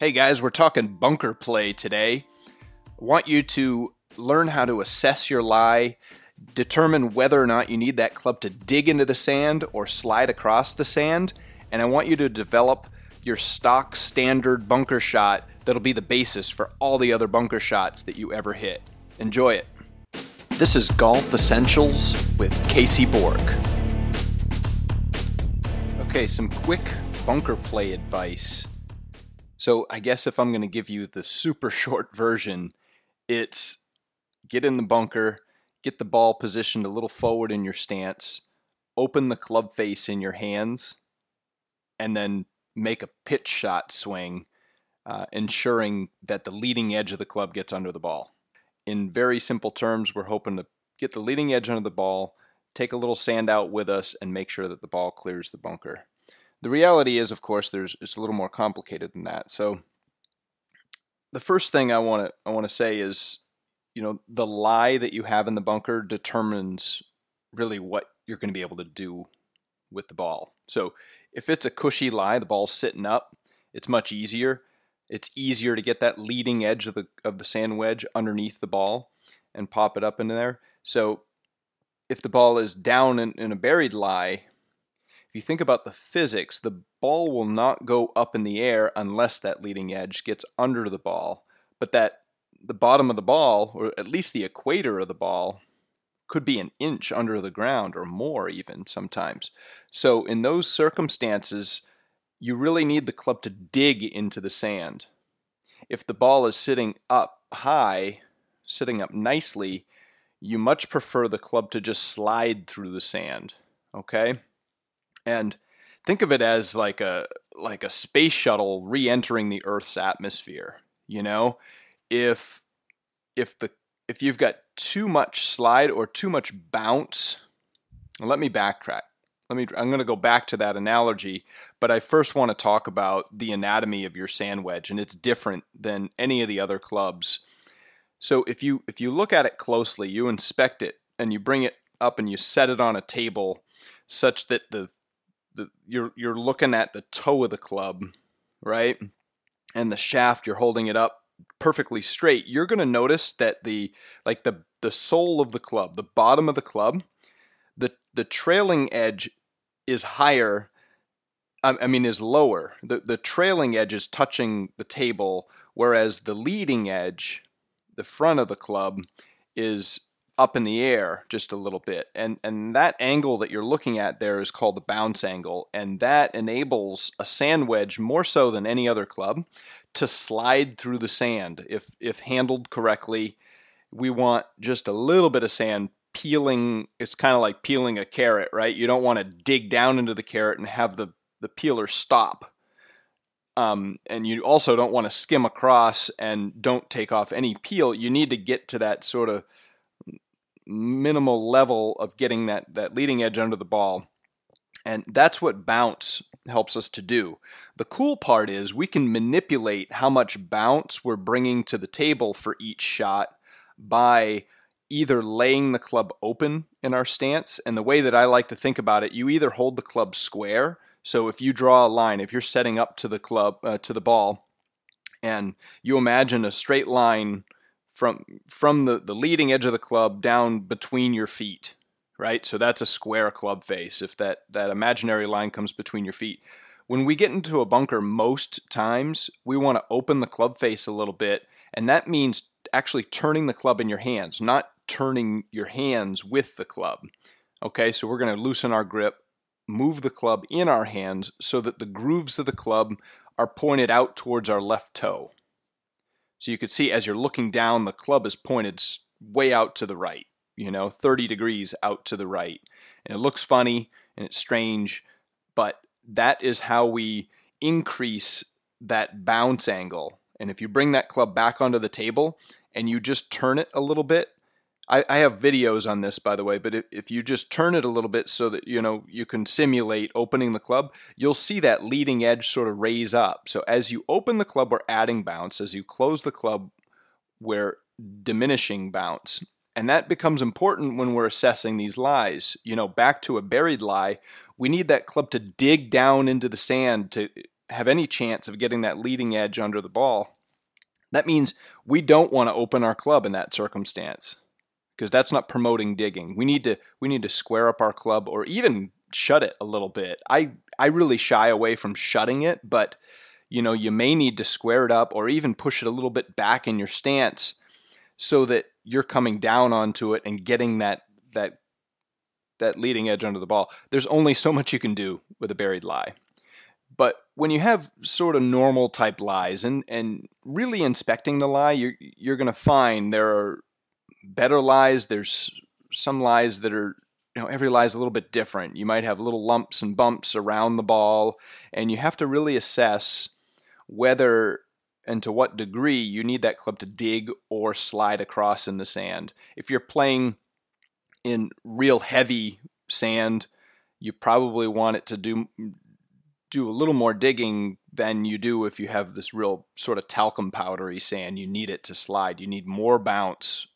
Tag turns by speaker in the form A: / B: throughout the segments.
A: Hey guys, we're talking bunker play today. I want you to learn how to assess your lie, determine whether or not you need that club to dig into the sand or slide across the sand, and I want you to develop your stock standard bunker shot that'll be the basis for all the other bunker shots that you ever hit. Enjoy it. This is Golf Essentials with Casey Borg. Okay, some quick bunker play advice. So I guess if I'm going to give you the super short version, it's get in the bunker, get the ball positioned a little forward in your stance, open the club face in your hands, and then make a pitch shot swing, uh, ensuring that the leading edge of the club gets under the ball. In very simple terms, we're hoping to get the leading edge under the ball, take a little sand out with us, and make sure that the ball clears the bunker. The reality is, of course, there's it's a little more complicated than that. So the first thing I want to I want to say is, you know, the lie that you have in the bunker determines really what you're going to be able to do with the ball. So if it's a cushy lie, the ball's sitting up, it's much easier. It's easier to get that leading edge of the of the sand wedge underneath the ball and pop it up into there. So if the ball is down in, in a buried lie, if you think about the physics, the ball will not go up in the air unless that leading edge gets under the ball. But that the bottom of the ball, or at least the equator of the ball, could be an inch under the ground or more even sometimes. So in those circumstances, you really need the club to dig into the sand. If the ball is sitting up high, sitting up nicely, you much prefer the club to just slide through the sand. Okay? And think of it as like a like a space shuttle re-entering the earth's atmosphere you know? If if the if you've got too much slide or too much bounce let me backtrack. Let me i'm going to go back to that analogy but i first want to talk about the anatomy of your sand wedge and it's different than any of the other clubs. So if you if you look at it closely you inspect it and you bring it up and you set it on a table such that the the you're you're looking at the toe of the club, right? And the shaft you're holding it up perfectly straight. You're going to notice that the like the the sole of the club, the bottom of the club, the the trailing edge is higher I mean, is lower. The the trailing edge is touching the table, whereas the leading edge, the front of the club, is up in the air just a little bit. And and that angle that you're looking at there is called the bounce angle, and that enables a sand wedge more so than any other club to slide through the sand if if handled correctly. We want just a little bit of sand peeling it's kind of like peeling a carrot, right? You don't want to dig down into the carrot and have the the peeler stop. Um, and you also don't want to skim across and don't take off any peel. You need to get to that sort of minimal level of getting that that leading edge under the ball. And that's what bounce helps us to do. The cool part is we can manipulate how much bounce we're bringing to the table for each shot by either laying the club open in our stance. And the way that I like to think about it, you either hold the club square. So if you draw a line, if you're setting up to the club, uh, to the ball, and you imagine a straight line from from the, the leading edge of the club down between your feet, right? So that's a square club face if that, that imaginary line comes between your feet. When we get into a bunker, most times we want to open the club face a little bit, and that means actually turning the club in your hands, not turning your hands with the club. Okay, so we're going to loosen our grip, move the club in our hands so that the grooves of the club are pointed out towards our left toe. So you could see as you're looking down, the club is pointed way out to the right, you know, 30 degrees out to the right. And it looks funny and it's strange, but that is how we increase that bounce angle. And if you bring that club back onto the table and you just turn it a little bit, I, I have videos on this, by the way, but if, if you just turn it a little bit so that you know you can simulate opening the club, you'll see that leading edge sort of raise up. So as you open the club, we're adding bounce. As you close the club, we're diminishing bounce. And that becomes important when we're assessing these lies. You know, back to a buried lie, we need that club to dig down into the sand to have any chance of getting that leading edge under the ball, that means we don't want to open our club in that circumstance because that's not promoting digging. We need to we need to square up our club or even shut it a little bit. I I really shy away from shutting it, but you know, you may need to square it up or even push it a little bit back in your stance so that you're coming down onto it and getting that that that leading edge under the ball. There's only so much you can do with a buried lie. But when you have sort of normal type lies and, and really inspecting the lie, you're, you're going to find there are better lies. There's some lies that are, you know, every lie is a little bit different. You might have little lumps and bumps around the ball, and you have to really assess whether and to what degree you need that club to dig or slide across in the sand. If you're playing in real heavy sand, you probably want it to do do a little more digging than you do if you have this real sort of talcum powdery sand. You need it to slide. You need more bounce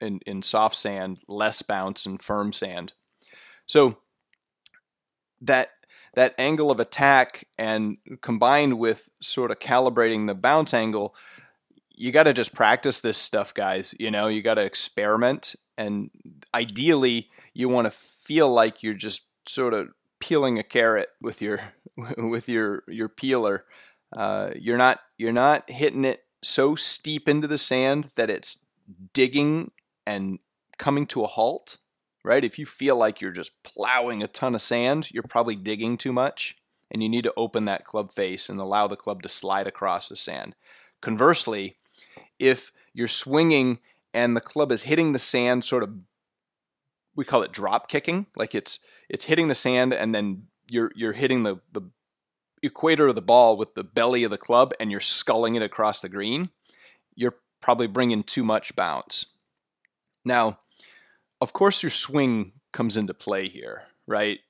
A: in, in soft sand, less bounce in firm sand. So that that angle of attack and combined with sort of calibrating the bounce angle, you got to just practice this stuff, guys. You know, you got to experiment and ideally you want to feel like you're just sort of peeling a carrot with your with your your peeler. Uh, you're not you're not hitting it so steep into the sand that it's digging and coming to a halt. Right? If you feel like you're just plowing a ton of sand, you're probably digging too much, and you need to open that club face and allow the club to slide across the sand. Conversely, if you're swinging and the club is hitting the sand sort of we call it drop kicking like it's it's hitting the sand and then you're you're hitting the the equator of the ball with the belly of the club and you're sculling it across the green you're probably bringing too much bounce now of course your swing comes into play here right?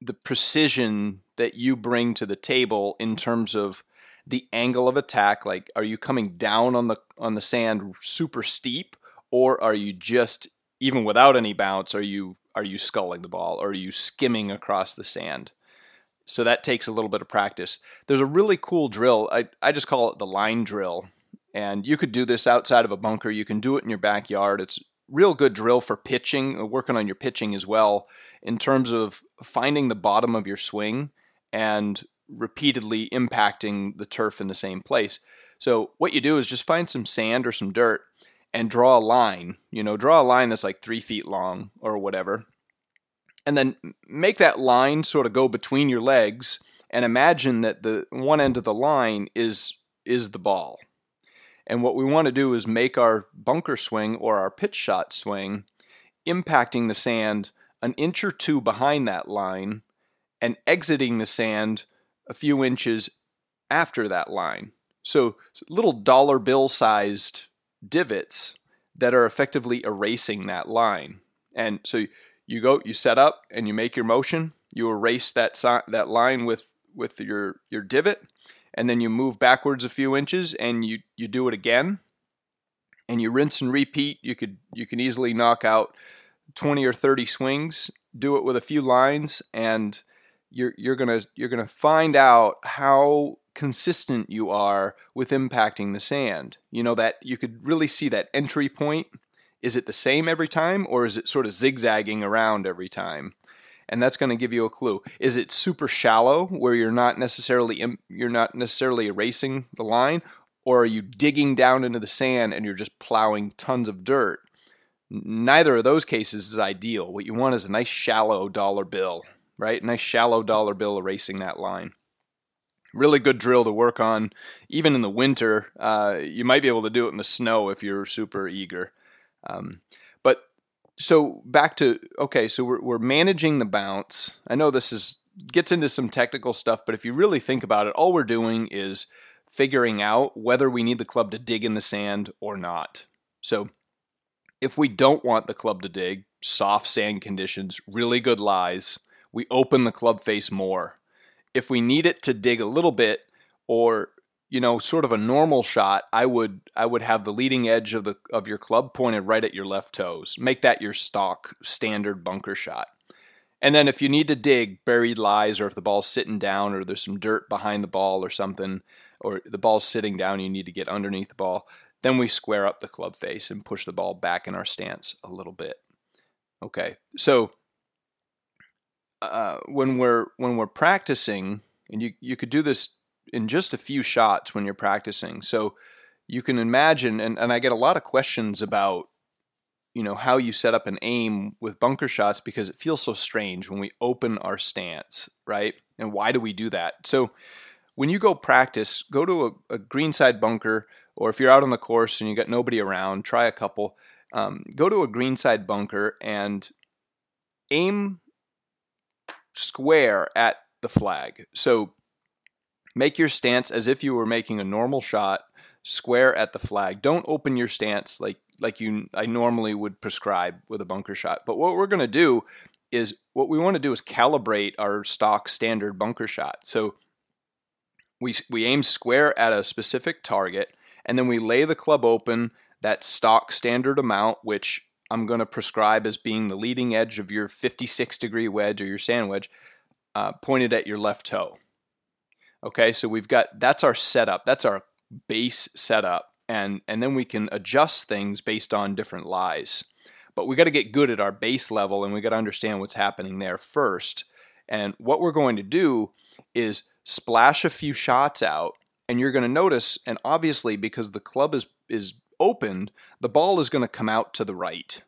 A: The precision that you bring to the table in terms of the angle of attack like are you coming down on the on the sand super steep or are you just even without any bounce are you are you sculling the ball or are you skimming across the sand? So that takes a little bit of practice. There's a really cool drill i, I just call it the line drill and you could do this outside of a bunker you can do it in your backyard it's real good drill for pitching uh, working on your pitching as well in terms of finding the bottom of your swing and repeatedly impacting the turf in the same place. So what you do is just find some sand or some dirt and draw a line. You know, draw a line that's like three feet long or whatever. And then make that line sort of go between your legs and imagine that the one end of the line is is the ball. And what we want to do is make our bunker swing or our pitch shot swing impacting the sand an inch or two behind that line and exiting the sand a few inches after that line. So little dollar bill sized divots that are effectively erasing that line. And so you go, you set up and you make your motion, you erase that that line with with your your divot, and then you move backwards a few inches and you you do it again, and you rinse and repeat. You could you can easily knock out 20 or 30 swings. Do it with a few lines and you're you're gonna you're gonna find out how consistent you are with impacting the sand. You know that you could really see that entry point. Is it the same every time, or is it sort of zigzagging around every time? And that's going to give you a clue. Is it super shallow, where you're not necessarily you're not necessarily erasing the line, or are you digging down into the sand and you're just plowing tons of dirt? Neither of those cases is ideal. What you want is a nice shallow dollar bill right? Nice shallow dollar bill erasing that line. Really good drill to work on, even in the winter. Uh, you might be able to do it in the snow if you're super eager. Um, so back to okay, so we're we're managing the bounce. I know this is gets into some technical stuff, but if you really think about it, all we're doing is figuring out whether we need the club to dig in the sand or not. So if we don't want the club to dig, soft sand conditions, really good lies, we open the club face more. If we need it to dig a little bit or you know sort of a normal shot, I would I would have the leading edge of the of your club pointed right at your left toes. Make that your stock standard bunker shot. And then if you need to dig buried lies or if the ball's sitting down or there's some dirt behind the ball or something, or the ball's sitting down, you need to get underneath the ball, then we square up the club face and push the ball back in our stance a little bit. Okay, so uh, when we're when we're practicing, and you you could do this in just a few shots when you're practicing. So you can imagine, and, and I get a lot of questions about you know how you set up an aim with bunker shots because it feels so strange when we open our stance, right? And why do we do that? So when you go practice, go to a, a greenside bunker, or if you're out on the course and you got nobody around, try a couple. Um, go to a greenside bunker and aim square at the flag. So make your stance as if you were making a normal shot, square at the flag. Don't open your stance like like you I normally would prescribe with a bunker shot. But what we're going to do is what we want to do is calibrate our stock standard bunker shot. So we we aim square at a specific target and then we lay the club open that stock standard amount which I'm going to prescribe as being the leading edge of your 56 degree wedge or your sand wedge uh, pointed at your left toe. Okay, so we've got that's our setup. That's our base setup and and then we can adjust things based on different lies. But we got to get good at our base level and we got to understand what's happening there first. And what we're going to do is splash a few shots out and you're going to notice and obviously because the club is is opened, the ball is going to come out to the right.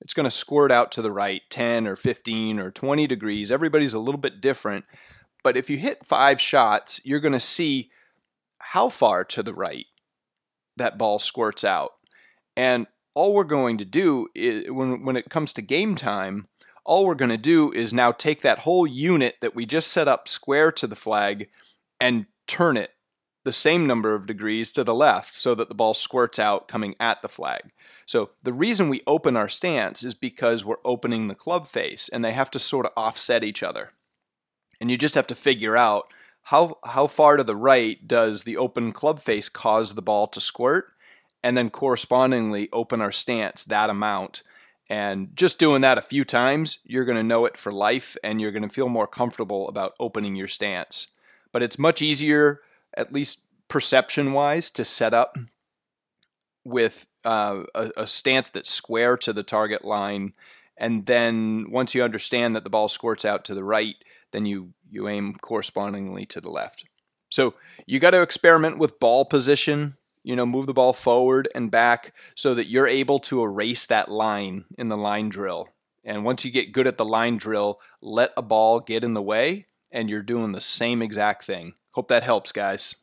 A: It's going to squirt out to the right 10 or 15 or 20 degrees. Everybody's a little bit different. But if you hit 5 shots, you're going to see how far to the right that ball squirts out. And all we're going to do is when when it comes to game time, all we're going to do is now take that whole unit that we just set up square to the flag and turn it the same number of degrees to the left so that the ball squirts out coming at the flag. So the reason we open our stance is because we're opening the club face and they have to sort of offset each other. And you just have to figure out how how far to the right does the open club face cause the ball to squirt and then correspondingly open our stance that amount. And just doing that a few times you're going to know it for life and you're going to feel more comfortable about opening your stance. But it's much easier at least perception wise to set up with uh, a, a stance that's square to the target line and then once you understand that the ball squirts out to the right then you you aim correspondingly to the left. So you got to experiment with ball position, you know, move the ball forward and back so that you're able to erase that line in the line drill. And once you get good at the line drill, let a ball get in the way and you're doing the same exact thing. Hope that helps, guys.